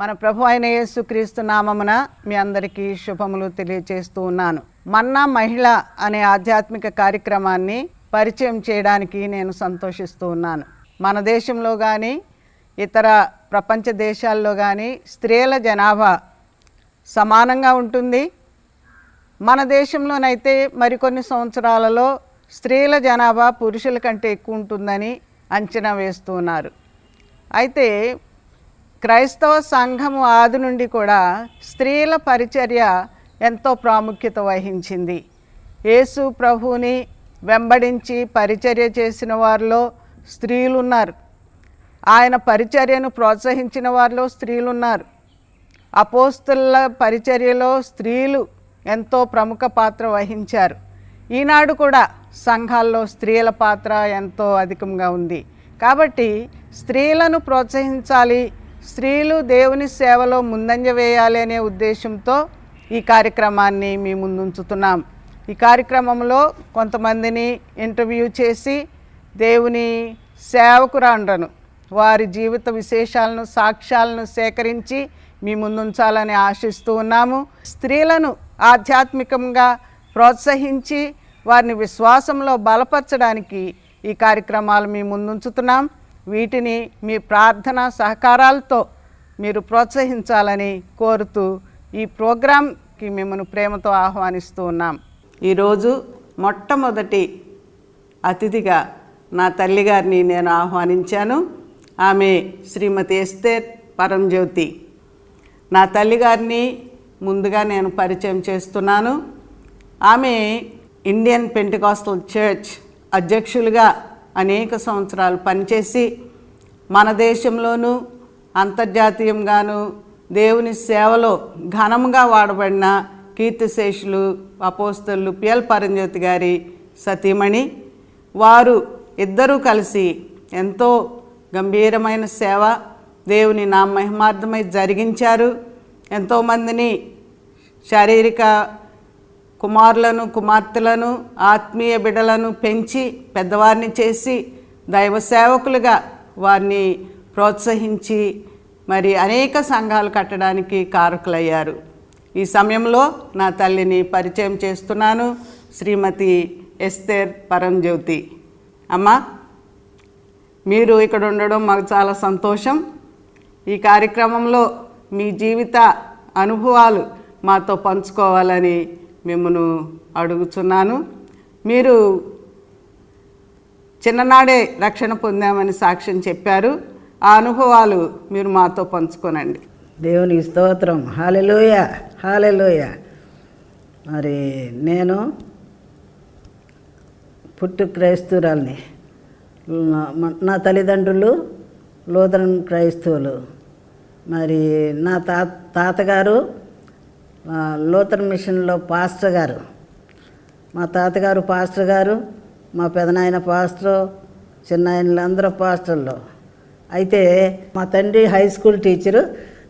మన ప్రభు అయిన యేసుక్రీస్తు నామమున మీ అందరికీ శుభములు తెలియచేస్తూ ఉన్నాను. మన్నా మహిళ అనే ఆధ్యాత్మిక కార్యక్రమాన్ని పరిచయం చేయడానికి నేను సంతోషిస్తూ ఉన్నాను. మన దేశంలో కానీ ఇతర ప్రపంచ దేశాల్లో కానీ స్త్రీల జనాభా సమానంగా ఉంటుంది. మన దేశంలోనైతే మరికొన్ని సంవత్సరాలలో స్త్రీల జనాభా పురుషుల కంటే ఎక్కువ ఉంటుందని అంచనా వేస్తూ ఉన్నారు. అయితే క్రైస్తవ సంఘము ఆది నుండి కూడా స్త్రీల పరిచర్య ఎంతో ప్రాముఖ్యత వహించింది. యేసు ప్రభువుని వెంబడించి పరిచర్య చేసిన వారిలో స్త్రీలు ఉన్నారు ఆయన పరిచర్యను ప్రోత్సహించిన వారిలో స్త్రీలు ఉన్నారు అపోస్తుల పరిచర్యలో స్త్రీలు ఎంతో ప్రముఖ పాత్ర వహించారు. ఈనాడు కూడా సంఘాల్లో స్త్రీల పాత్ర ఎంతో అధికంగా ఉంది. కాబట్టి స్త్రీలను ప్రోత్సహించాలి స్త్రీలు దేవుని సేవలో ముందంజ వేయాలి అనే ఉద్దేశంతో ఈ కార్యక్రమాన్ని మీ ముందుంచుతున్నాం. ఈ కార్యక్రమంలో కొంతమందిని ఇంటర్వ్యూ చేసి దేవుని సేవకురాండ్రను వారి జీవిత విశేషాలను సాక్ష్యాలను సేకరించి మీ ముందుంచాలని ఆశిస్తూ ఉన్నాము. స్త్రీలను ఆధ్యాత్మికంగా ప్రోత్సహించి వారిని విశ్వాసంలో బలపరచడానికి ఈ కార్యక్రమాలు మీ ముందుంచుతున్నాం. వీటిని మీ ప్రార్థన సహకారాలతో మీరు ప్రోత్సహించాలని కోరుతూ ఈ ప్రోగ్రాంకి మిమ్మల్ని ప్రేమతో ఆహ్వానిస్తూ ఉన్నాం. ఈరోజు మొట్టమొదటి అతిథిగా నా తల్లిగారిని నేను ఆహ్వానించాను. ఆమె శ్రీమతి ఎస్తేర్ పరంజ్యోతి. నా తల్లిగారిని ముందుగా నేను పరిచయం చేస్తున్నాను. ఆమె ఇండియన్ పెంటికాస్టల్ చర్చ్ అధ్యక్షులుగా అనేక సంవత్సరాలు పనిచేసి మన దేశంలోనూ అంతర్జాతీయంగాను దేవుని సేవలో ఘనంగా వాడబడిన కీర్తిశేషులు అపోస్తలు పిఎల్ పరంజ్యోతి గారి సతీమణి వారు ఇద్దరూ కలిసి ఎంతో గంభీరమైన సేవ దేవుని నా మహిమార్థమై జరిగించారు ఎంతోమందిని శారీరక కుమారులను కుమార్తెలను ఆత్మీయ బిడలను పెంచి పెద్దవారిని చేసి దైవ సేవకులుగా వారిని ప్రోత్సహించి మరి అనేక సంఘాలు కట్టడానికి కారకులయ్యారు. ఈ సమయంలో నా తల్లిని పరిచయం చేస్తున్నాను శ్రీమతి ఎస్తేర్ పరంజ్యోతి. అమ్మ మీరు ఇక్కడ ఉండడం మాకు చాలా సంతోషం. ఈ కార్యక్రమంలో మీ జీవిత అనుభవాలు మాతో పంచుకోవాలని మిమ్మను అడుగుతున్నాను మీరు చిన్ననాడే రక్షణ పొందామని సాక్ష్యం చెప్పారు. ఆ అనుభవాలు మీరు మాతో పంచుకోనండి. దేవుని స్తోత్రం. హాలెలోయ హాలెలోయ. మరి నేను పుట్టు క్రైస్తవురాల్ని. నా- నా తల్లిదండ్రులు లూథరన్ క్రైస్తవులు. మరి నా తా తాతగారు ఆ, మిషన్లో పాస్టర్ గారు. మా తాతగారు పాస్టర్ గారు మా పెదనాయన పాస్టర్ చిన్నాయనలు అందరూ పాస్టర్లు. అయితే మా తండ్రి హై స్కూల్ టీచరు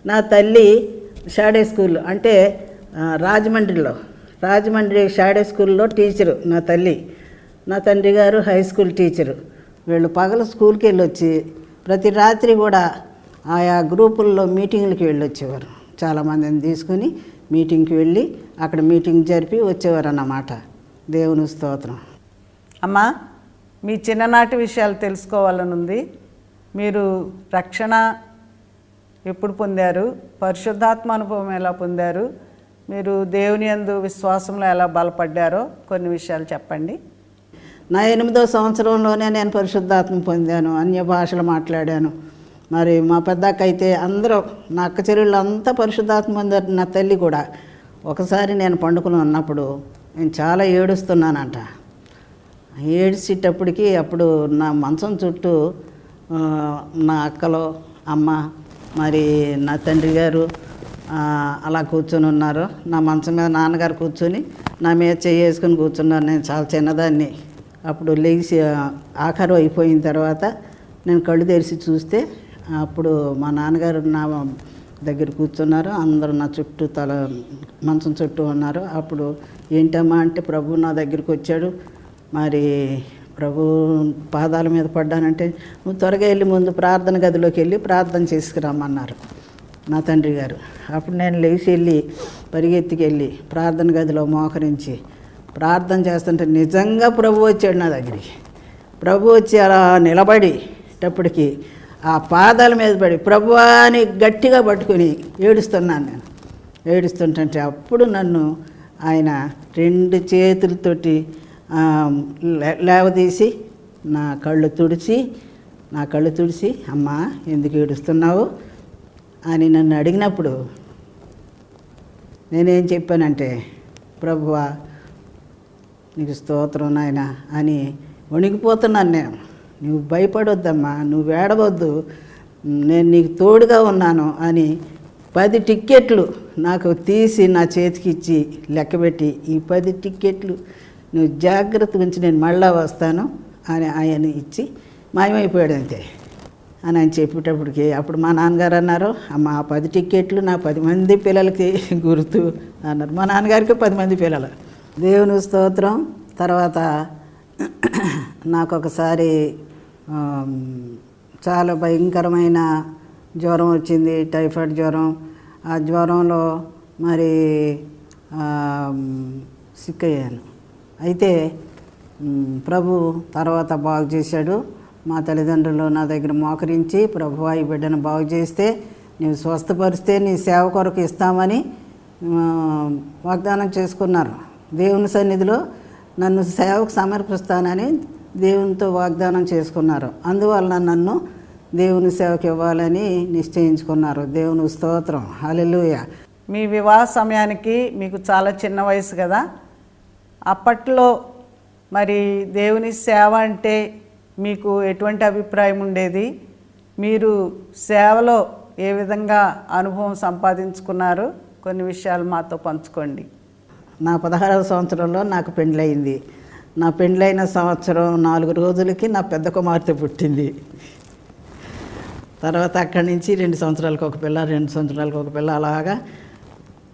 నా తల్లి షాడే స్కూల్ అంటే రాజమండ్రిలో. రాజమండ్రి షాడే స్కూల్లో టీచరు నా తల్లి. నా తండ్రి గారు హై స్కూల్ టీచరు. వీళ్ళు పగల స్కూల్కి వెళ్ళొచ్చి ప్రతి రాత్రి కూడా ఆయా గ్రూపుల్లో మీటింగ్లకి వెళ్ళొచ్చేవారు. చాలామందిని తీసుకుని మీటింగ్కి వెళ్ళి అక్కడ మీటింగ్ జరిపి వచ్చేవారు అన్నమాట దేవుని స్తోత్రం. అమ్మా మీ చిన్ననాటి విషయాలు తెలుసుకోవాలనుంది మీరు రక్షణ ఎప్పుడు పొందారు? పరిశుద్ధాత్మ అనుభవం ఎలా పొందారు? మీరు దేవుని యందు విశ్వాసంలో ఎలా బలపడ్డారో కొన్ని విషయాలు చెప్పండి. నా ఎనిమిదో సంవత్సరంలోనే నేను పరిశుద్ధాత్మ పొందాను. అన్య భాషలు మాట్లాడాను. మరి మా పెద్దక్కైతే అందరూ నా అక్క చెల్లెళ్ళు అంతా పరిశుద్ధాత్మ పొందారు నా తల్లి కూడా. ఒకసారి నేను పండుకుని ఉన్నప్పుడు నేను చాలా ఏడుస్తున్నానంట. ఏడ్చేటప్పటికి అప్పుడు నా మంచం చుట్టూ నా అక్కలో అమ్మ మరి నా తండ్రి గారు అలా కూర్చొని ఉన్నారు. నా మంచం మీద నాన్నగారు కూర్చొని నా మీద చేసుకుని కూర్చున్నారు. నేను చాలా చిన్నదాన్ని. అప్పుడు లేచి ఆఖరు అయిపోయిన తర్వాత నేను కళ్ళు తెరిచి చూస్తే అప్పుడు మా నాన్నగారు నా దగ్గర కూర్చున్నారు. అందరూ నా చుట్టూ తల మంచం చుట్టూ ఉన్నారు. అప్పుడు ఏంటమ్మా అంటే ప్రభు నా దగ్గరికి వచ్చాడు. మరి ప్రభు పాదాల మీద పడ్డానంటే నువ్వు త్వరగా వెళ్ళి ముందు ప్రార్థన గదిలోకి వెళ్ళి ప్రార్థన చేసుకురమ్మన్నారు నా తండ్రి గారు. అప్పుడు నేను లేచి వెళ్ళి పరిగెత్తికి వెళ్ళి ప్రార్థన గదిలో మోకరించి ప్రార్థన చేస్తుంటే నిజంగా ప్రభు వచ్చాడు నా దగ్గరికి. ప్రభు వచ్చి అలా నిలబడేటప్పటికి ఆ పాదాల మీద పడి ప్రభువాని గట్టిగా పట్టుకొని ఏడుస్తున్నాను నేను. ఏడుస్తుంటే అప్పుడు నన్ను ఆయన రెండు చేతులతోటి లేవదీసి నా కళ్ళు తుడిచి నా కళ్ళు తుడిచి అమ్మా ఎందుకు ఏడుస్తున్నావు? అని నన్ను అడిగినప్పుడు నేనేం చెప్పానంటే ప్రభువా నీకు స్తోత్రం నాయన అని వణికిపోతున్నాను నేను. నువ్వు భయపడొద్దమ్మా నువ్వు ఏడవద్దు నేను నీకు తోడుగా ఉన్నాను అని పది టిక్కెట్లు నాకు తీసి నా చేతికి ఇచ్చి లెక్కబెట్టి ఈ పది టిక్కెట్లు నువ్వు జాగ్రత్త గురించి నేను మళ్ళా వస్తాను అని ఆయన ఇచ్చి మాయమైపోయాడు అంతే. అని ఆయన చెప్పేటప్పటికి అప్పుడు మా నాన్నగారు అన్నారు అమ్మ ఆ పది టిక్కెట్లు నా పది మంది పిల్లలకి గుర్తు అన్నారు. మా నాన్నగారికి పది మంది పిల్లలు. దేవుని స్తోత్రం. తర్వాత నాకు ఒకసారి చాలా భయంకరమైన జ్వరం వచ్చింది టైఫాయిడ్ జ్వరం. ఆ జ్వరంలో మరి సిక్ అయ్యాను. అయితే ప్రభు తర్వాత బాగు చేశాడు. మా తల్లిదండ్రులు నా దగ్గర మోకరించి ప్రభు ఈ బిడ్డను బాగు చేస్తే నీవు స్వస్థపరిస్తే నీ సేవ కొరకు ఇస్తామని వాగ్దానం చేసుకున్నారు. దేవుని సన్నిధిలో నన్ను సేవకు సమర్పిస్తానని దేవునితో వాగ్దానం చేసుకున్నారు. అందువలన నన్ను దేవుని సేవకి ఇవ్వాలని నిశ్చయించుకున్నారు. దేవుని స్తోత్రం. హల్లెలూయ. మీ వివాహ సమయానికి మీకు చాలా చిన్న వయసు కదా? అప్పట్లో మరి దేవుని సేవ అంటే మీకు ఎటువంటి అభిప్రాయం ఉండేది? మీరు సేవలో ఏ విధంగా అనుభవం సంపాదించుకున్నారు? కొన్ని విషయాలు మాతో పంచుకోండి. నా పదహారవ సంవత్సరంలో నాకు పెండ్లయింది. నా పెండ్లైన సంవత్సరం నాలుగు రోజులకి నా పెద్ద కుమార్తె పుట్టింది. తర్వాత అక్కడి నుంచి రెండు సంవత్సరాలకు ఒక పిల్ల రెండు సంవత్సరాలకు ఒక పిల్ల అలాగా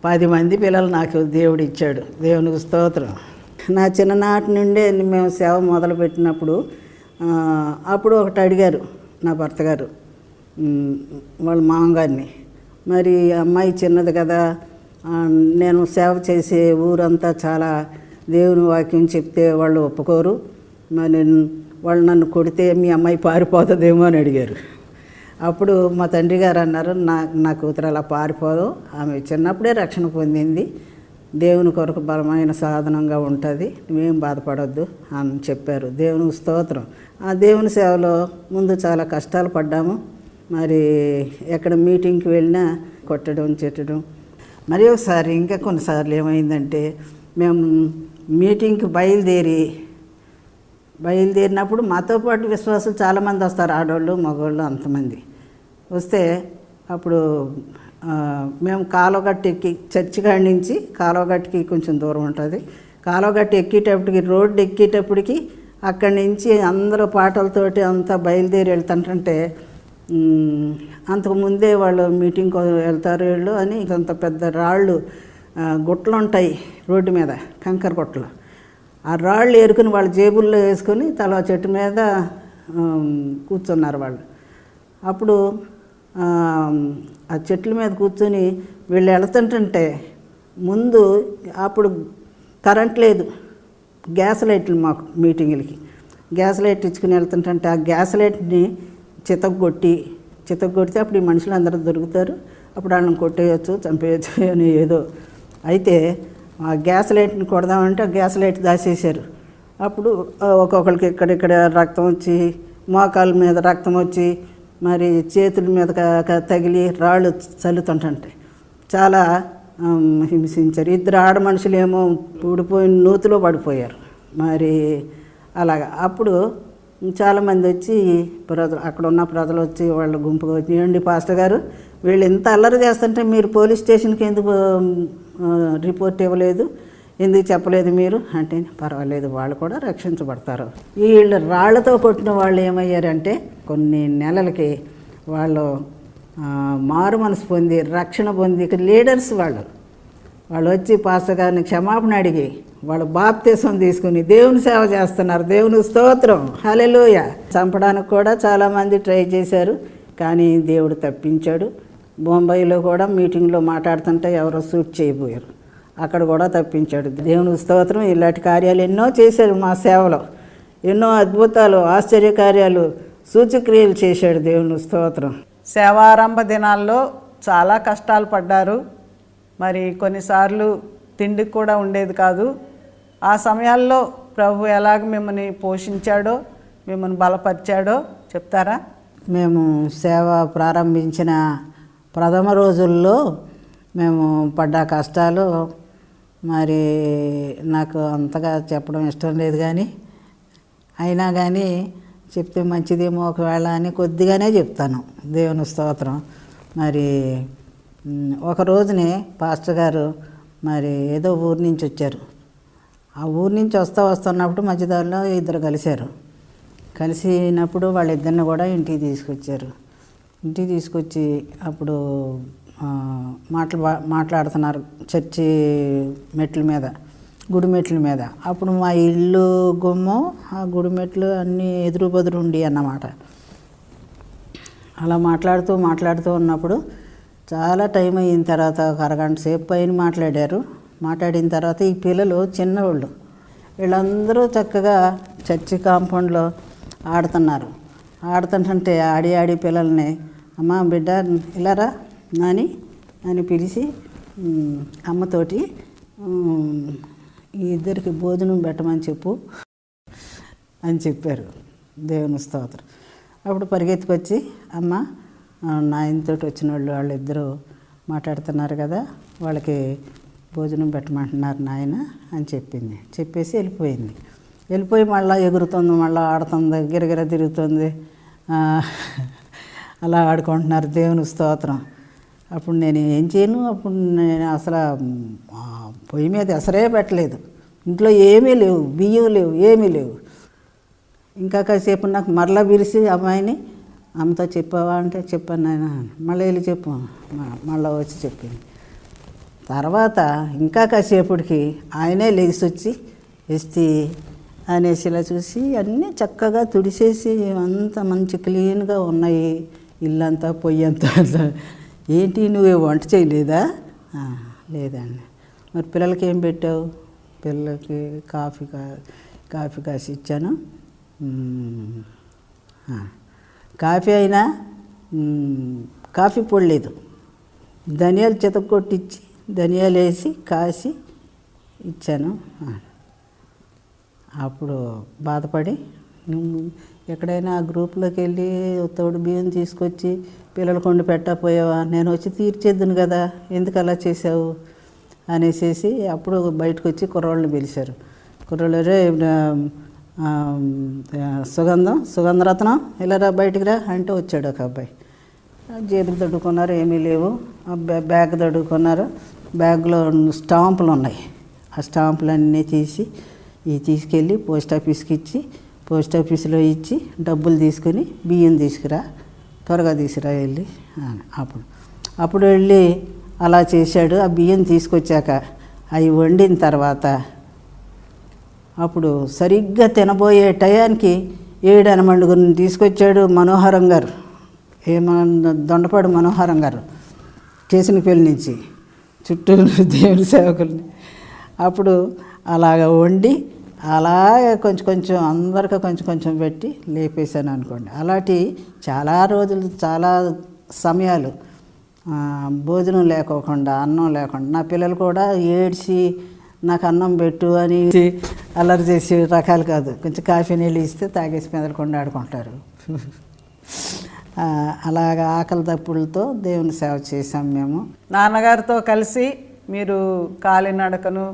పది మంది పిల్లలు నాకు దేవుడు ఇచ్చాడు. దేవునికి స్తోత్రం. నా చిన్ననాటి నుండే మేము సేవ మొదలుపెట్టినప్పుడు అప్పుడు ఒకటి అడిగారు నా భర్త గారు వాళ్ళ మామగారిని. మరి అమ్మాయి చిన్నది కదా నేను సేవ చేసే ఊరంతా చాలా దేవుని వాక్యం చెప్తే వాళ్ళు ఒప్పుకోరు. మరి వాళ్ళు నన్ను కొడితే మీ అమ్మాయి పారిపోతుందేమో అని అడిగారు. అప్పుడు మా తండ్రి గారు అన్నారు నా నా కూతురు అలా పారిపోదు. ఆమె చిన్నప్పుడే రక్షణ పొందింది. దేవుని కొరకు బలమైన సాధనంగా ఉంటుంది. నువ్వేం బాధపడొద్దు అని చెప్పారు. దేవుని స్తోత్రం. ఆ దేవుని సేవలో ముందు చాలా కష్టాలు పడ్డాము. మరి ఎక్కడ మీటింగ్కి వెళ్ళినా కొట్టడం చెట్టడం. మరి ఒకసారి ఇంకా కొన్నిసార్లు ఏమైందంటే మేము మీటింగ్కి బయలుదేరి బయలుదేరినప్పుడు మాతో పాటు విశ్వాసులు చాలామంది వస్తారు ఆడవాళ్ళు మగవాళ్ళు అంతమంది. వస్తే అప్పుడు మేము కాలువగట్టు ఎక్కి చర్చి కాడి నుంచి కాలువగట్టుకి కొంచెం దూరం ఉంటుంది. కాలువగట్టు ఎక్కేటప్పటికి రోడ్డు ఎక్కేటప్పటికి అక్కడి నుంచి అందరూ పాటలతోటి అంతా బయలుదేరి వెళ్తుంటే అంతకుముందే అంతకు ముందే వాళ్ళు మీటింగ్ వెళ్తారు వీళ్ళు అని ఇంత పెద్ద రాళ్ళు గుట్టలు ఉంటాయి రోడ్డు మీద కంకర గుట్టలు. ఆ రాళ్ళు ఏరుకుని వాళ్ళ జేబుల్లో వేసుకొని తల చెట్టు మీద కూర్చున్నారు వాళ్ళు. అప్పుడు ఆ చెట్ల మీద కూర్చొని వీళ్ళు వెళ్తుంటుంటే ముందు అప్పుడు కరెంట్ లేదు. గ్యాస్ లైట్లు మాకు మీటింగులకి. గ్యాస్ లైట్ ఇచ్చుకుని వెళ్తుంటుంటే ఆ గ్యాస్ లైట్ని చితగొట్టి చితగొడితే అప్పుడు ఈ మనుషులు అందరూ దొరుకుతారు. అప్పుడు వాళ్ళని కొట్టేయచ్చు చంపేయచ్చు అని ఏదో అయితే ఆ గ్యాస్ లైట్ని కొడదామంటే గ్యాస్ లైట్ దాసేశారు అప్పుడు ఒక్కొక్కరికి ఇక్కడిక్కడ రక్తం వచ్చి మోకాల మీద రక్తం వచ్చి మరి చేతుల మీద తగిలి రాళ్ళు చల్లుతుంటాయి చాలా హింసించారు. ఇద్దరు ఆడ మనుషులేమో ఊడిపోయిన నూతిలో పడిపోయారు. మరి అలాగా. అప్పుడు చాలామంది వచ్చి ప్రజలు అక్కడ ఉన్న ప్రజలు వచ్చి వాళ్ళ గుంపుగా వచ్చి ఏంటి పాస్టర్ గారు వీళ్ళు ఎంత అల్లరి చేస్తుంటే మీరు పోలీస్ స్టేషన్కి ఎందుకు రిపోర్ట్ ఇవ్వలేదు? ఎందుకు చెప్పలేదు మీరు? అంటే పర్వాలేదు వాళ్ళు కూడా రక్షించబడతారు. వీళ్ళు రాళ్ళతో కొట్టిన వాళ్ళు ఏమయ్యారంటే కొన్ని నెలలకి వాళ్ళు మారు మనసు పొంది రక్షణ పొంది లీడర్స్ వాళ్ళు. వాళ్ళు వచ్చి పాస్టర్ గారిని క్షమాపణ అడిగి వాళ్ళు బాప్తీసం తీసుకుని దేవుని సేవ చేస్తున్నారు. దేవుని స్తోత్రం. హలెలోయ చంపడానికి కూడా చాలామంది ట్రై చేశారు కానీ దేవుడు తప్పించాడు. బొంబాయిలో కూడా మీటింగ్లో మాట్లాడుతుంటే ఎవరో సూట్ చేయబోయారు. అక్కడ కూడా తప్పించాడు. దేవుని స్తోత్రం. ఇలాంటి కార్యాలు ఎన్నో చేశాడు మా సేవలో. ఎన్నో అద్భుతాలు ఆశ్చర్య కార్యాలు సూచక్రియలు చేశాడు దేవుని స్తోత్రం. సేవారంభ దినాల్లో చాలా కష్టాలు పడ్డారు. మరి కొన్నిసార్లు తిండికి కూడా ఉండేది కాదు. ఆ సమయాల్లో ప్రభు ఎలాగ మిమ్మల్ని పోషించాడో మిమ్మల్ని బలపరిచాడో చెప్తారా? మేము సేవ ప్రారంభించిన ప్రథమ రోజుల్లో మేము పడ్డ కష్టాలు మరి నాకు అంతగా చెప్పడం ఇష్టం లేదు కానీ అయినా కానీ చెప్తే మంచిదేమో ఒకవేళ అని కొద్దిగానే చెప్తాను. దేవుని స్తోత్రం. మరి ఒక రోజునే పాస్టర్ గారు మరి ఏదో ఊరి నుంచి వచ్చారు. ఆ ఊరి నుంచి వస్తా వస్తున్నప్పుడు మధ్యదారిలో ఇద్దరు కలిశారు. కలిసినప్పుడు వాళ్ళిద్దరిని కూడా ఇంటికి తీసుకొచ్చారు. ఇంటికి తీసుకొచ్చి అప్పుడు మాటలు మాట్లాడుతున్నారు చర్చి మెట్ల మీద గుడి మెట్ల మీద. అప్పుడు మా ఇల్లు గుమ్మం ఆ గుడి మెట్లు అన్నీ ఎదురు బదురు ఉండి అన్నమాట. అలా మాట్లాడుతూ మాట్లాడుతూ ఉన్నప్పుడు చాలా టైం అయిన తర్వాత ఒక అరగంట సేపు పైన మాట్లాడారు. మాట్లాడిన తర్వాత ఈ పిల్లలు చిన్నవాళ్ళు. వీళ్ళందరూ చక్కగా చర్చి కాంపౌండ్లో ఆడుతున్నారు. ఆడుతుంటే ఆడి ఆడి పిల్లల్ని అమ్మ బిడ్డ ఇలారా నాని అని పిలిచి అమ్మతోటి ఈ ఇద్దరికి భోజనం పెట్టమని చెప్పు అని చెప్పారు దేవుని స్తోత్రం. అప్పుడు పరిగెత్తుకొచ్చి అమ్మ నా ఇంతటి వచ్చిన వాళ్ళు వాళ్ళిద్దరూ మాట్లాడుతున్నారు కదా వాళ్ళకి భోజనం పెట్టమంటున్నారు నాయన అని చెప్పింది. చెప్పేసి వెళ్ళిపోయింది. వెళ్ళిపోయి మళ్ళీ ఎగురుతుంది మళ్ళీ ఆడుతుంది గిరగిర తిరుగుతుంది. అలా ఆడుకుంటున్నారు. దేవుని స్తోత్రం. అప్పుడు నేను ఏం చేయను? అప్పుడు నేను అసలు పొయ్యి మీద ఎసరే పెట్టలేదు. ఇంట్లో ఏమీ లేవు బియ్యం లేవు ఏమీ లేవు. ఇంకా కాసేపు నాకు మరలా పిలిచి అమ్మాయిని అమ్మతో చెప్పావా? అంటే చెప్పాను నాయన. మళ్ళీ వెళ్ళి చెప్పు. మళ్ళీ వచ్చి చెప్పింది. తర్వాత ఇంకా కాసేపటికి ఆయనే లేచి వచ్చి ఎస్తి అనేసి ఇలా చూసి అన్నీ చక్కగా తుడిసేసి అంత మంచి క్లీన్గా ఉన్నాయి ఇల్లంతా పొయ్యి అంతా. ఏంటి నువ్వు వంట చేయలేదా? లేదండి. మరి పిల్లలకి ఏం పెట్టావు? పిల్లలకి కాఫీ కా కాఫీ కాసి ఇచ్చాను. కాఫీ అయినా కాఫీ పొడి లేదు ధనియాలు చితకొట్టిచ్చి ధనియాలు వేసి కాసి ఇచ్చాను. అప్పుడు బాధపడి ఎక్కడైనా ఆ గ్రూప్లోకి వెళ్ళి తోడు బియ్యం తీసుకొచ్చి పిల్లలు కొండ పెట్టకపోయావా? నేను వచ్చి తీర్చేద్దును కదా ఎందుకు అలా చేసావు అనేసేసి అప్పుడు బయటకు వచ్చి కుర్రోళ్ళని పిలిచారు. కుర్రోళ్ళు సుగంధం సుగంధరత్నం ఇలా రా బయటికి రా అంటే వచ్చాడు ఒక అబ్బాయి. జేబులు తడుకున్నారు ఏమీ లేవు. ఆ బ్యాగ్ తడుకున్నారు బ్యాగ్లో స్టాంపులు ఉన్నాయి. ఆ స్టాంపులన్నీ తీసి ఇవి తీసుకెళ్ళి పోస్ట్ ఆఫీస్కి ఇచ్చి పోస్ట్ ఆఫీస్లో ఇచ్చి డబ్బులు తీసుకొని బియ్యం తీసుకురా త్వరగా తీసుకురా వెళ్ళి అప్పుడు. అప్పుడు వెళ్ళి అలా చేశాడు. ఆ బియ్యం తీసుకొచ్చాక అవి వండిన తర్వాత అప్పుడు సరిగ్గా తినబోయే టయానికి ఏడన అనమండుగురిని తీసుకొచ్చాడు మనోహరం గారు. ఏమన్నా దొండపాడు మనోహరం గారు. కేసునిపల్లి నుంచి. చుట్టూ దేవుని సేవకుల్ని. అప్పుడు అలాగ వండి అలాగే కొంచెం కొంచెం అందరికీ కొంచెం కొంచెం పెట్టి లేపేశాను అనుకోండి. అలాంటి చాలా రోజులు చాలా సమయాలు భోజనం లేకోకుండా అన్నం లేకుండా నా పిల్లలు కూడా ఏడ్చి నాకు అన్నం పెట్టు అని అల్లరి చేసే రకాలు కాదు. కొంచెం కాఫీ నీళ్ళు ఇస్తే తాగేసి మెదలకుండా ఆడుకుంటారు. అలాగ ఆకలి తప్పులతో దేవుని సేవ చేసాం మేము. నాన్నగారితో కలిసి మీరు కాలినడకను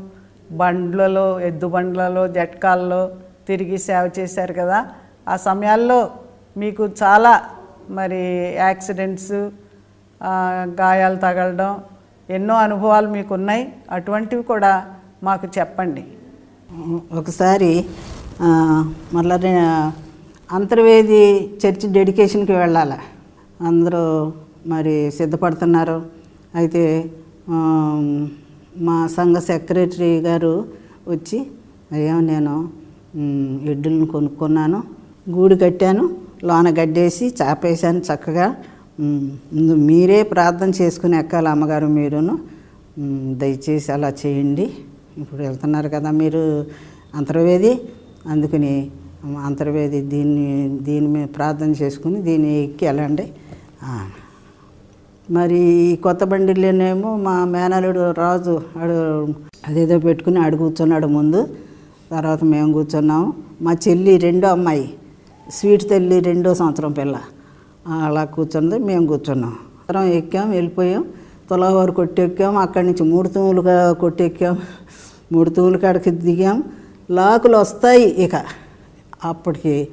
బండ్లలో ఎద్దు బండ్లలో జట్కాల్లో తిరిగి సేవ చేశారు కదా. ఆ సమయాల్లో మీకు చాలా మరి యాక్సిడెంట్స్ గాయాలు తగలడం ఎన్నో అనుభవాలు మీకు ఉన్నాయి అటువంటివి కూడా మాకు చెప్పండి. ఒకసారి మళ్ళీ అంతర్వేది చర్చ్ డెడికేషన్కి వెళ్ళాలి. అందరూ మరి సిద్ధపడుతున్నారు. అయితే మా సంఘ సెక్రటరీ గారు వచ్చి అయ్యా నేను ఎడ్డులను కొనుక్కున్నాను గూడు కట్టాను లోన గడ్డేసి చాపేశాను చక్కగా. ముందు మీరే ప్రార్థన చేసుకుని ఎక్కాలి అమ్మగారు మీరును. దయచేసి అలా చేయండి. ఇప్పుడు వెళ్తున్నారు కదా మీరు అంతర్వేది. అందుకని అంతర్వేది దీన్ని దీని మీద ప్రార్థన చేసుకుని దీన్ని ఎక్కి వెళ్ళండి. మరి ఈ కొత్త బండిలోనేమో మా మేనలుడు రాజు ఆడు అదేదో పెట్టుకుని ఆడు కూర్చున్నాడు ముందు. తర్వాత మేము కూర్చున్నాము మా చెల్లి రెండో అమ్మాయి స్వీట్ తల్లి రెండో సంవత్సరం పిల్ల. అలా కూర్చుంది మేము కూర్చున్నాం. అందరం ఎక్కాం వెళ్ళిపోయాం. తులవారు కొట్టెక్కాం అక్కడి నుంచి మూడు తూములుగా కొట్టెక్కాం. మూడు తూములు కాడికి దిగాం. లాకులు వస్తాయి ఇక. అప్పటికి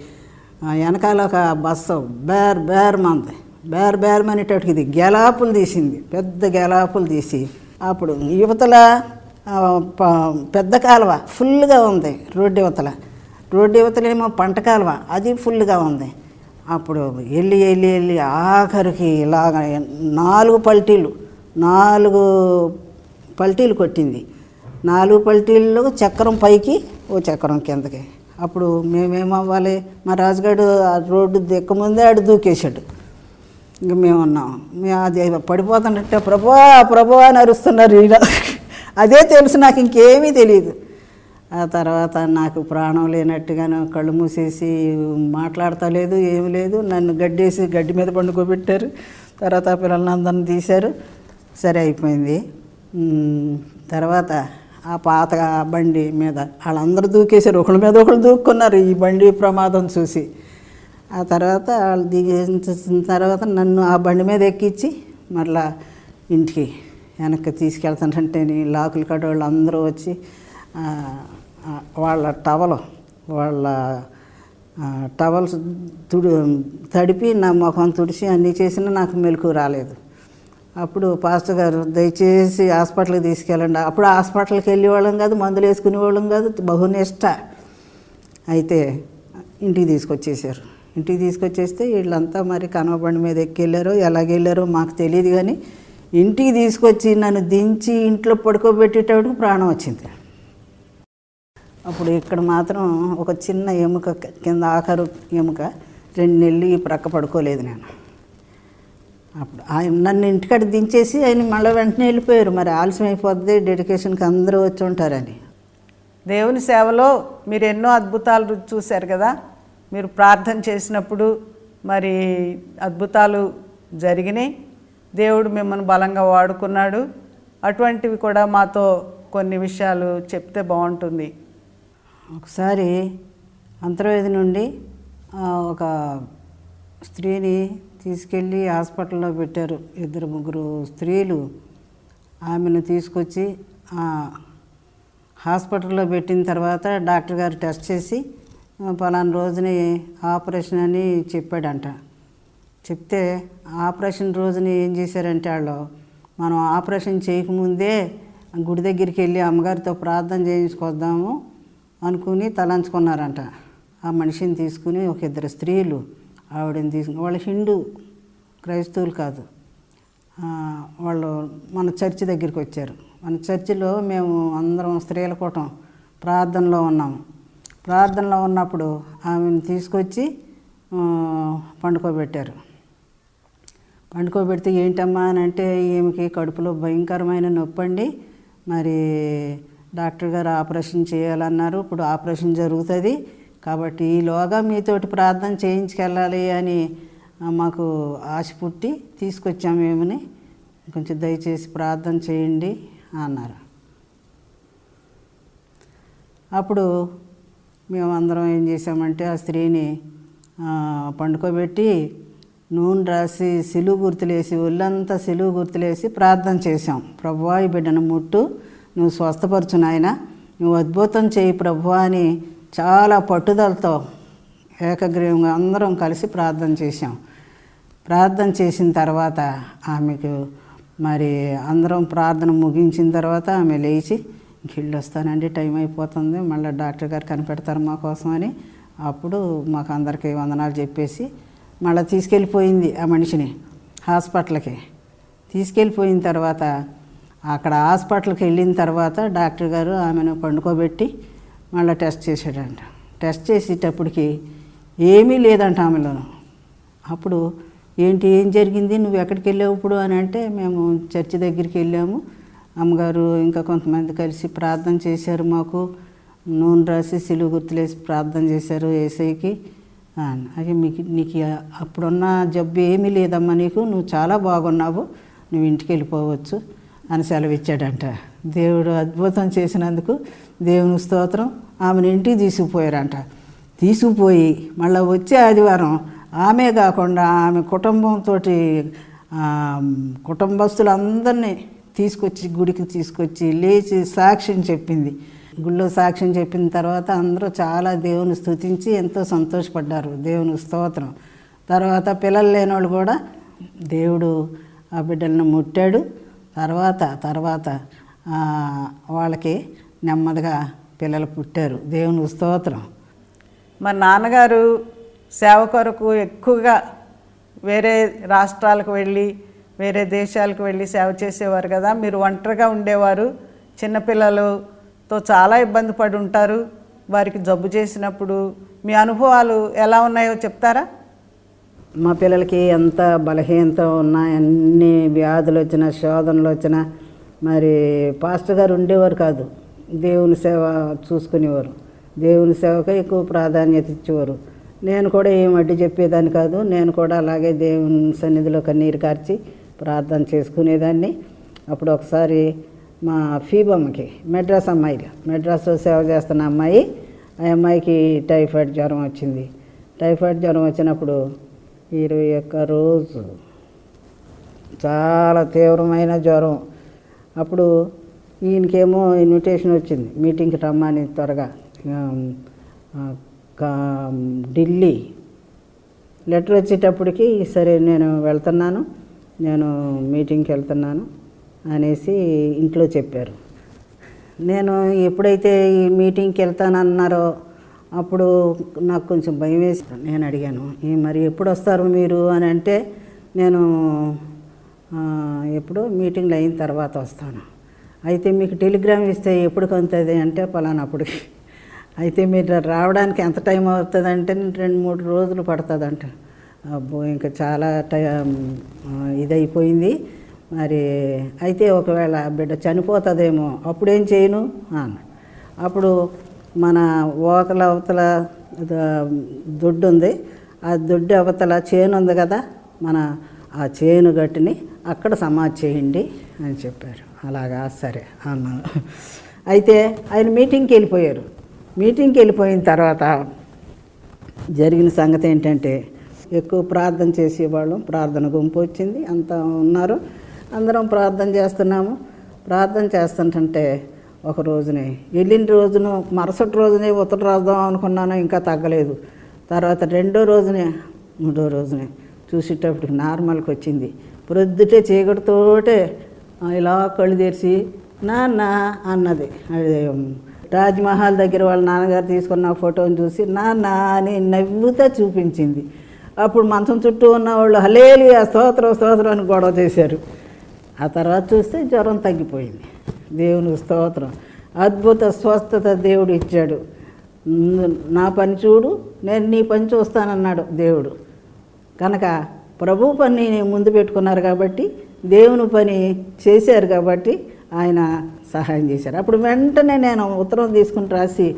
వెనకాల ఒక బస్సు బేర్ బేర్ మంది బేర్ బేర్ అనేటట్టుకి ఇది గెలాపులు తీసింది. పెద్ద గెలాపులు తీసి అప్పుడు యువతల ప- పెద్ద కాలువ ఫుల్గా ఉంది రోడ్డు యువతల. రోడ్డు యువతలేమో పంట కాలువ అది ఫుల్గా ఉంది. అప్పుడు వెళ్ళి వెళ్ళి వెళ్ళి ఆఖరికి ఇలాగ నాలుగు పల్టీలు నాలుగు పల్టీలు కొట్టింది. నాలుగు పల్టీల్లో చక్రం పైకి ఓ చక్రం కిందకి. అప్పుడు మేమేమవ్వాలి? మా రాజుగాడు ఆ రోడ్డు దిక్కముందే ఆడు దూకేశాడు. ఇంక మేము ఉన్నాం మేము అది పడిపోతున్నట్టే ప్రభా ప్రభువా అని అరుస్తున్నారు ఈ అదే తెలుసు నాకు ఇంకేమీ తెలియదు ఆ తర్వాత నాకు ప్రాణం లేనట్టుగాను కళ్ళు మూసేసి మాట్లాడతలేదు ఏమీ లేదు. నన్ను గడ్డేసి గడ్డి మీద పండుకోబెట్టారు. తర్వాత ఆ పిల్లల్ని అందరిని తీశారు. సరే అయిపోయింది. తర్వాత ఆ పాత బండి మీద. వాళ్ళందరూ దూకేశారు. ఒకళ్ళ మీద ఒకళ్ళు దూక్కున్నారు ఈ బండి ప్రమాదం చూసి. ఆ తర్వాత వాళ్ళు దిగేసిన తర్వాత నన్ను ఆ బండి మీద ఎక్కించి మరలా ఇంటికి వెనక్కి తీసుకెళ్తానంటే లాకులు కట్టేవాళ్ళు అందరూ వచ్చి వాళ్ళ టవలు వాళ్ళ టవల్స్ తుడి తడిపి నా ముఖం తుడిచి అన్నీ చేసినా నాకు మెలకు రాలేదు. అప్పుడు పాస్టర్ గారు దయచేసి హాస్పిటల్కి తీసుకెళ్ళండి. అప్పుడు హాస్పిటల్కి వెళ్ళేవాళ్ళం కాదు మందులు వేసుకునేవాళ్ళం కాదు బహునిష్ట. అయితే ఇంటికి తీసుకొచ్చేసారు ఇంటికి తీసుకొచ్చేస్తే వీళ్ళంతా మరి కనవబండి మీద ఎక్కెళ్ళారో ఎలాగెళ్ళారో మాకు తెలియదు కానీ ఇంటికి తీసుకొచ్చి నన్ను దించి ఇంట్లో పడుకోబెట్టేటప్పుడు ప్రాణం వచ్చింది. అప్పుడు ఇక్కడ మాత్రం ఒక చిన్న ఎముక కింద ఆఖరు ఎముక రెండు నెలలు ఈ ప్రక్క పడుకోలేదు నేను. అప్పుడు ఆయన నన్ను ఇంటికాడ దించేసి ఆయన మళ్ళీ వెంటనే వెళ్ళిపోయారు. మరి ఆలస్యం అయిపోద్ది డెడికేషన్కి అందరూ వచ్చి ఉంటారని. దేవుని సేవలో మీరు ఎన్నో అద్భుతాలు చూశారు కదా. మీరు ప్రార్థన చేసినప్పుడు మరి అద్భుతాలు జరిగినాయి. దేవుడు మిమ్మల్ని బలంగా వాడుకున్నాడు. అటువంటివి కూడా మాతో కొన్ని విషయాలు చెప్తే బాగుంటుంది. ఒకసారి అంతర్వేది నుండి ఒక స్త్రీని తీసుకెళ్ళి హాస్పిటల్లో పెట్టారు ఇద్దరు ముగ్గురు స్త్రీలు. ఆమెను తీసుకొచ్చి హాస్పిటల్లో పెట్టిన తర్వాత డాక్టర్ గారు టెస్ట్ చేసి పలానా రోజుని ఆపరేషన్ అని చెప్పాడంట. చెప్తే ఆపరేషన్ రోజుని ఏం చేశారంటే వాళ్ళు మనం ఆపరేషన్ చేయకముందే గుడి దగ్గరికి వెళ్ళి అమ్మగారితో ప్రార్థన చేయించుకొద్దాము అనుకుని తలంచుకున్నారంట. ఆ మనిషిని తీసుకుని ఒక ఇద్దరు స్త్రీలు ఆవిడని తీసుకుని వాళ్ళు హిందూ క్రైస్తవులు కాదు. వాళ్ళు మన చర్చి దగ్గరికి వచ్చారు. మన చర్చిలో మేము అందరం స్త్రీల కూటం ప్రార్థనలో ఉన్నాము ప్రార్థనలో ఉన్నప్పుడు ఆమెను తీసుకొచ్చి పండుకోబెట్టారు. పండుకోబెడితే ఏంటమ్మా అని అంటే ఈమెకి కడుపులో భయంకరమైన నొప్పి అండి. మరి డాక్టర్ గారు ఆపరేషన్ చేయాలన్నారు. ఇప్పుడు ఆపరేషన్ జరుగుతుంది. కాబట్టి ఈలోగా మీతోటి ప్రార్థన చేయించుకెళ్ళాలి అని మాకు ఆశ పుట్టి తీసుకొచ్చాము ఏమని కొంచెం దయచేసి ప్రార్థన చేయండి అన్నారు. అప్పుడు మేమందరం ఏం చేసామంటే ఆ స్త్రీని పండుకోబెట్టి నూనె రాసి సిలువు గుర్తులేసి ఒళ్ళంతా సిలువు గుర్తులేసి ప్రార్థన చేశాం. ప్రభువా ఈ బిడ్డను ముట్టు నువ్వు స్వస్థపరచు నాయన నువ్వు అద్భుతం చేయి ప్రభువా అని చాలా పట్టుదలతో ఏకగ్రీవంగా అందరం కలిసి ప్రార్థన చేశాం. ప్రార్థన చేసిన తర్వాత ఆమెకు మరి అందరం ప్రార్థన ముగించిన తర్వాత ఆమె లేచి గిళ్ళు వస్తానండి టైం అయిపోతుంది మళ్ళీ డాక్టర్ గారు కనిపెడతారు మా కోసం అని అప్పుడు మాకు అందరికీ వందనాలు చెప్పేసి మళ్ళీ తీసుకెళ్ళిపోయింది ఆ మనిషిని హాస్పిటల్కి. తీసుకెళ్ళిపోయిన తర్వాత అక్కడ హాస్పిటల్కి వెళ్ళిన తర్వాత డాక్టర్ గారు ఆమెను పండుకోబెట్టి మళ్ళీ టెస్ట్ చేశాడంట. టెస్ట్ చేసేటప్పటికి ఏమీ లేదంట ఆమెలోను. అప్పుడు ఏంటి ఏం జరిగింది నువ్వు ఎక్కడికి వెళ్ళావు ఇప్పుడు అని అంటే మేము చర్చి దగ్గరికి వెళ్ళాము. అమ్మగారు ఇంకా కొంతమంది కలిసి ప్రార్థన చేశారు మాకు. నూనె రాసి సిలువు గుర్తులేసి ప్రార్థన చేశారు ఏసైకి. అది మీకు నీకు అప్పుడున్న జబ్బు ఏమీ లేదమ్మా నీకు నువ్వు చాలా బాగున్నావు నువ్వు ఇంటికి వెళ్ళిపోవచ్చు అని సెలవిచ్చాడంట. దేవుడు అద్భుతం చేసినందుకు దేవుని స్తోత్రం ఆమెను ఇంటికి తీసుకుపోయారంట. తీసుకుపోయి మళ్ళీ వచ్చే ఆదివారం ఆమె కాకుండా ఆమె కుటుంబంతో కుటుంబస్తులందరినీ తీసుకొచ్చి గుడికి తీసుకొచ్చి లేచి సాక్ష్యం చెప్పింది. గుళ్ళో సాక్ష్యం చెప్పిన తర్వాత అందరూ చాలా దేవుని స్థుతించి ఎంతో సంతోషపడ్డారు. దేవుని స్తోత్రం. తర్వాత పిల్లలు లేని వాళ్ళు కూడా దేవుడు ఆ బిడ్డలను ముట్టాడు. తర్వాత తర్వాత వాళ్ళకి నెమ్మదిగా పిల్లలు పుట్టారు. దేవుని స్తోత్రం. మా నాన్నగారు సేవ కొరకు ఎక్కువగా వేరే రాష్ట్రాలకు వెళ్ళి వేరే దేశాలకు వెళ్ళి సేవ చేసేవారు కదా. మీరు ఒంటరిగా ఉండేవారు. చిన్నపిల్లలతో చాలా ఇబ్బంది పడి ఉంటారు. వారికి జబ్బు చేసినప్పుడు మీ అనుభవాలు ఎలా ఉన్నాయో చెప్తారా? మా పిల్లలకి ఎంత బలహీనత ఉన్నా అన్ని వ్యాధులు వచ్చినా శోధనలు వచ్చినా మరి పాస్టర్ గారు ఉండేవారు కాదు. దేవుని సేవ చూసుకునేవారు. దేవుని సేవకే ఎక్కువ ప్రాధాన్యత ఇచ్చేవారు. నేను కూడా ఏం అడ్డు చెప్పేదాన్ని కాదు. నేను కూడా అలాగే దేవుని సన్నిధిలో కన్నీరు కార్చి ప్రార్థన చేసుకునేదాన్ని. అప్పుడు ఒకసారి మా ఫీబమ్మకి మెడ్రాస్ అమ్మాయిలు మెడ్రాస్లో సేవ చేస్తున్న అమ్మాయి ఆ అమ్మాయికి టైఫాయిడ్ జ్వరం వచ్చింది. టైఫాయిడ్ జ్వరం వచ్చినప్పుడు ఇరవై ఒక్క రోజు చాలా తీవ్రమైన జ్వరం. అప్పుడు ఈయనకేమో ఇన్విటేషన్ వచ్చింది. మీటింగ్కి రమ్మని త్వరగా. కా- ఢిల్లీ. లెటర్ వచ్చేటప్పటికి సరే నేను వెళ్తున్నాను. నేను మీటింగ్కి వెళ్తున్నాను అనేసి ఇంట్లో చెప్పారు. నేను ఎప్పుడైతే ఈ మీటింగ్కి వెళ్తానన్నారో అప్పుడు నాకు కొంచెం భయం వేసి నేను అడిగాను "ఈ మరి ఎప్పుడు వస్తారు మీరు? అని అంటే నేను ఎప్పుడు మీటింగ్లు అయిన తర్వాత వస్తాను. అయితే మీకు టెలిగ్రామ్ ఇస్తే ఎప్పుడు కొంతది అంటే పలానప్పటికి అయితే మీరు రావడానికి ఎంత టైం అవుతుంది అంటే రెండు మూడు రోజులు పడుతుంది అంట అబ్బో ఇంకా చాలా టైం ఇదైపోయింది. మరి అయితే ఒకవేళ బిడ్డ చనిపోతుందేమో అప్పుడేం చేయను? అన్న అప్పుడు మన ఓతల అవతల దొడ్డు ఉంది ఆ దొడ్డు అవతల చేను ఉంది కదా మన ఆ చేను గట్టిని అక్కడ సమాధి చేయండి అని చెప్పారు. అలాగా? సరే. అన్నాను అయితే ఆయన మీటింగ్కి వెళ్ళిపోయారు. మీటింగ్కి వెళ్ళిపోయిన తర్వాత జరిగిన సంగతి ఏంటంటే ఎక్కువ ప్రార్థన చేసేవాళ్ళం. ప్రార్థన గుంపు వచ్చింది. అంతా ఉన్నారు. అందరం ప్రార్థన చేస్తున్నాము. ప్రార్థన చేస్తుంటే ఒక రోజునే వెళ్ళిన రోజును మరుసటి రోజునే ఉత్తరం రాద్దాం అనుకున్నాను. ఇంకా తగ్గలేదు. తర్వాత రెండో రోజునే మూడో రోజునే చూసేటప్పుడు నార్మల్కి వచ్చింది. ప్రొద్దుటే చీకటితోటే ఇలా కళ్ళు తెరిచి నాన్న అన్నది. అది దగ్గర వాళ్ళ నాన్నగారు తీసుకున్న ఫోటోని చూసి నాన్న అని నవ్వుతా చూపించింది. అప్పుడు మంచం చుట్టూ ఉన్న వాళ్ళు హలేలి స్తోత్రం స్తోత్రం అని గొడవ చేశారు. ఆ తర్వాత చూస్తే జ్వరం తగ్గిపోయింది. దేవుని స్తోత్రం. అద్భుత స్వస్థత దేవుడు ఇచ్చాడు. నా పని చూడు నేను నీ పని చూస్తానన్నాడు దేవుడు. కనుక ప్రభు పని ముందు పెట్టుకున్నారు కాబట్టి దేవుని పని చేశారు కాబట్టి ఆయన సహాయం చేశారు. అప్పుడు వెంటనే నేను ఉత్తరం తీసుకుని రాసి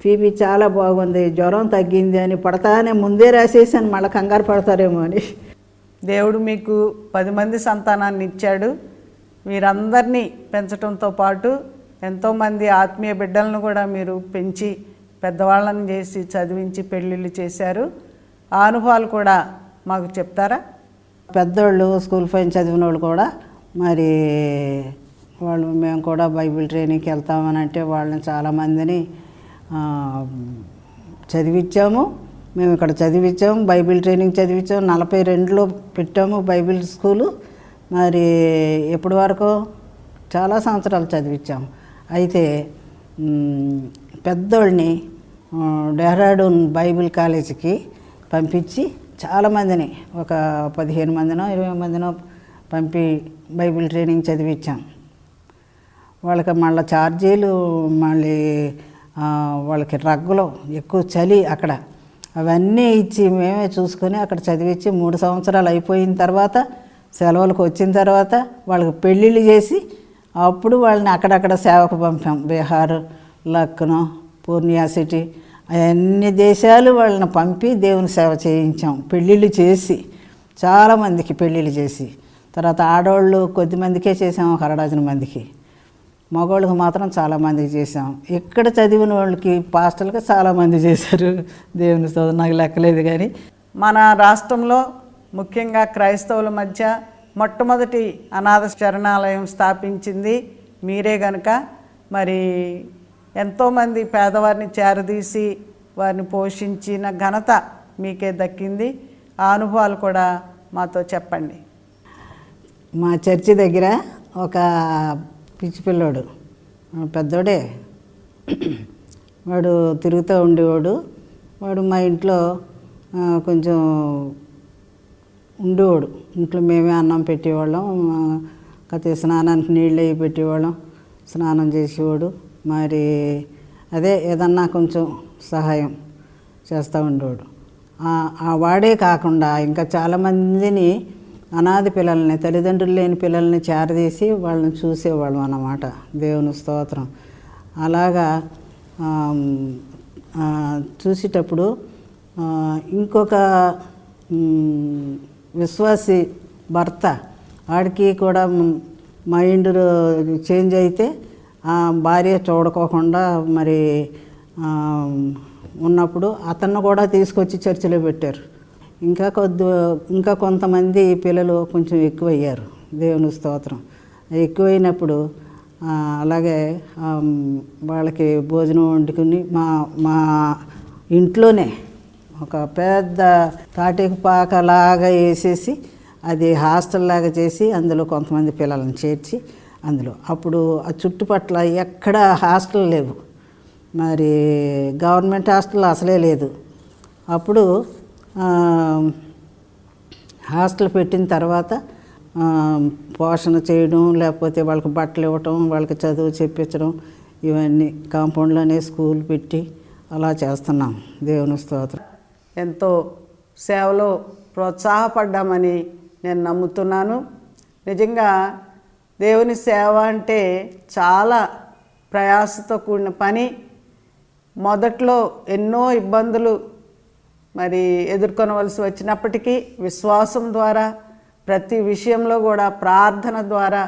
ఫీబీ చాలా బాగుంది జ్వరం తగ్గింది అని పడతానే ముందే రాసేసాను మళ్ళీ కంగారు పడతారేమో అని. దేవుడు మీకు పది మంది సంతానాన్ని ఇచ్చాడు. మీరందరినీ పెంచడంతో పాటు ఎంతోమంది ఆత్మీయ బిడ్డలను కూడా మీరు పెంచి పెద్దవాళ్ళని చేసి చదివించి పెళ్ళిళ్ళు చేశారు. ఆ అనుభవాలు కూడా మాకు చెప్తారా? పెద్దోళ్ళు స్కూల్ పైన చదివిన వాళ్ళు కూడా మరి వాళ్ళు మేము కూడా బైబిల్ ట్రైనింగ్కి వెళ్తామని అంటే వాళ్ళని చాలామందిని చదివించాము మేము ఇక్కడ చదివించాము బైబిల్ ట్రైనింగ్ చదివించాము నలభై రెండులో పెట్టాము బైబిల్ స్కూలు. మరి ఎప్పటి వరకు? చాలా సంవత్సరాలు చదివించాము అయితే పెద్దోళ్ళని డెహ్రాడూన్ బైబిల్ కాలేజీకి పంపించి చాలామందిని ఒక పదిహేను మందినో ఇరవై మందినో పంపి బైబిల్ ట్రైనింగ్ చదివించాం వాళ్ళకి మళ్ళీ ఛార్జీలు మళ్ళీ వాళ్ళకి రగ్గులు ఎక్కువ చలి అక్కడ. అవన్నీ ఇచ్చి మేమే చూసుకొని అక్కడ చదివించి మూడు సంవత్సరాలు అయిపోయిన తర్వాత సెలవులకు వచ్చిన తర్వాత వాళ్ళకి పెళ్ళిళ్ళు చేసి అప్పుడు వాళ్ళని అక్కడక్కడ సేవకు పంపాం. బీహార్ లక్నో పూర్ణియా సిటీ అన్ని దేశాలు వాళ్ళని పంపి దేవుని సేవ చేయించాం. పెళ్ళిళ్ళు చేసి చాలామందికి పెళ్ళిళ్ళు చేసి. తర్వాత ఆడవాళ్ళు కొద్దిమందికే చేసాం ఒక అరడజన మందికి. మగవాళ్ళకి మాత్రం చాలామందికి చేసాం. ఇక్కడ చదివిన వాళ్ళకి పాస్టర్లకి చాలామంది చేశారు. దేవుని స్తోత్రం నాకు లెక్కలేదు కానీ. మన రాష్ట్రంలో ముఖ్యంగా క్రైస్తవుల మధ్య మొట్టమొదటి అనాథ శరణాలయం స్థాపించింది మీరే గనక. మరి ఎంతోమంది పేదవారిని చేరదీసి వారిని పోషించిన ఘనత మీకే దక్కింది. ఆ అనుభవాలు కూడా మాతో చెప్పండి. మా చర్చి దగ్గర ఒక పిచ్చి పిల్లోడు పెద్దోడే. వాడు తిరుగుతూ ఉండేవాడు. వాడు మా ఇంట్లో కొంచెం ఉండేవాడు. ఇంట్లో మేమే అన్నం పెట్టేవాళ్ళం కథ స్నానానికి నీళ్ళు అవి పెట్టేవాళ్ళం స్నానం చేసేవాడు. మరి అదే ఏదన్నా కొంచెం సహాయం చేస్తూ ఉండేవాడు. ఆ- వాడే కాకుండా ఇంకా చాలామందిని అనాథ పిల్లల్ని తల్లిదండ్రులు లేని పిల్లల్ని చేరదీసి వాళ్ళని చూసేవాళ్ళం అన్నమాట. దేవుని స్తోత్రం. అలాగా చూసేటప్పుడు ఇంకొక విశ్వాసి భర్త వాడికి కూడా మైండ్ చేంజ్ అయితే భార్య చూడకోకుండా మరి ఉన్నప్పుడు అతన్ని కూడా తీసుకొచ్చి చర్చిలో పెట్టారు. ఇంకా కొద్ది ఇంకా కొంతమంది పిల్లలు కొంచెం ఎక్కువయ్యారు. దేవుని స్తోత్రం. ఎక్కువైనప్పుడు అలాగే వాళ్ళకి భోజనం వండుకుని మా మా ఇంట్లోనే ఒక పెద్ద తాటికి పాకలాగా వేసేసి అది హాస్టల్ లాగా చేసి అందులో కొంతమంది పిల్లలను చేర్చి అందులో. అప్పుడు ఆ చుట్టుపట్ల ఎక్కడ హాస్టల్ లేవు. మరి గవర్నమెంట్ హాస్టల్ అసలే లేదు. అప్పుడు హాస్టల్ పెట్టిన తర్వాత పోషణ చేయడం లేకపోతే వాళ్ళకి బట్టలు ఇవ్వటం వాళ్ళకి చదువు చెప్పించడం ఇవన్నీ కాంపౌండ్లోనే స్కూల్ పెట్టి అలా చేస్తున్నాం. దేవుని స్తోత్రం. ఎంతో సేవలో ప్రోత్సాహపడ్డామని నేను నమ్ముతున్నాను. నిజంగా దేవుని సేవ అంటే చాలా ప్రయాసతో కూడిన పని. మొదట్లో ఎన్నో ఇబ్బందులు మరి ఎదుర్కొనవలసి వచ్చినప్పటికీ విశ్వాసం ద్వారా ప్రతి విషయంలో కూడా ప్రార్థన ద్వారా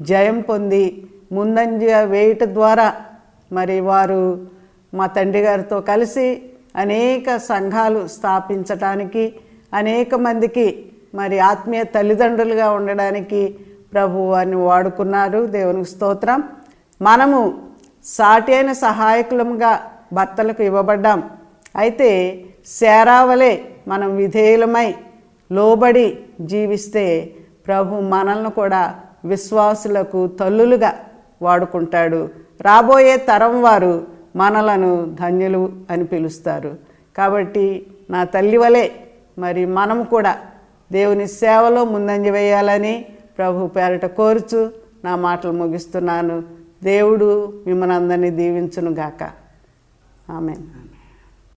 జయం పొంది ముందంజ వేయట ద్వారా మరి వారు మా తండ్రి గారితో కలిసి అనేక సంఘాలు స్థాపించటానికి అనేక మందికి మరి ఆత్మీయ తల్లిదండ్రులుగా ఉండడానికి ప్రభు అని వాడుకున్నారు. దేవునికి స్తోత్రం. మనము సాటి అయిన సహాయకులముగా భర్తలకు ఇవ్వబడ్డాం. అయితే శారావలే మనం విధేయులమై లోబడి జీవిస్తే ప్రభు మనల్ని కూడా విశ్వాసులకు తల్లులుగా వాడుకుంటాడు. రాబోయే తరం వారు మనలను ధన్యులు అని పిలుస్తారు. కాబట్టి నా తల్లి వలె మరి మనం కూడా దేవుని సేవలో ముందంజ వేయాలని ప్రభు పేరట కోరుచు నా మాటలు ముగిస్తున్నాను. దేవుడు మిమ్మల్ని అందరినీ దీవించును గాక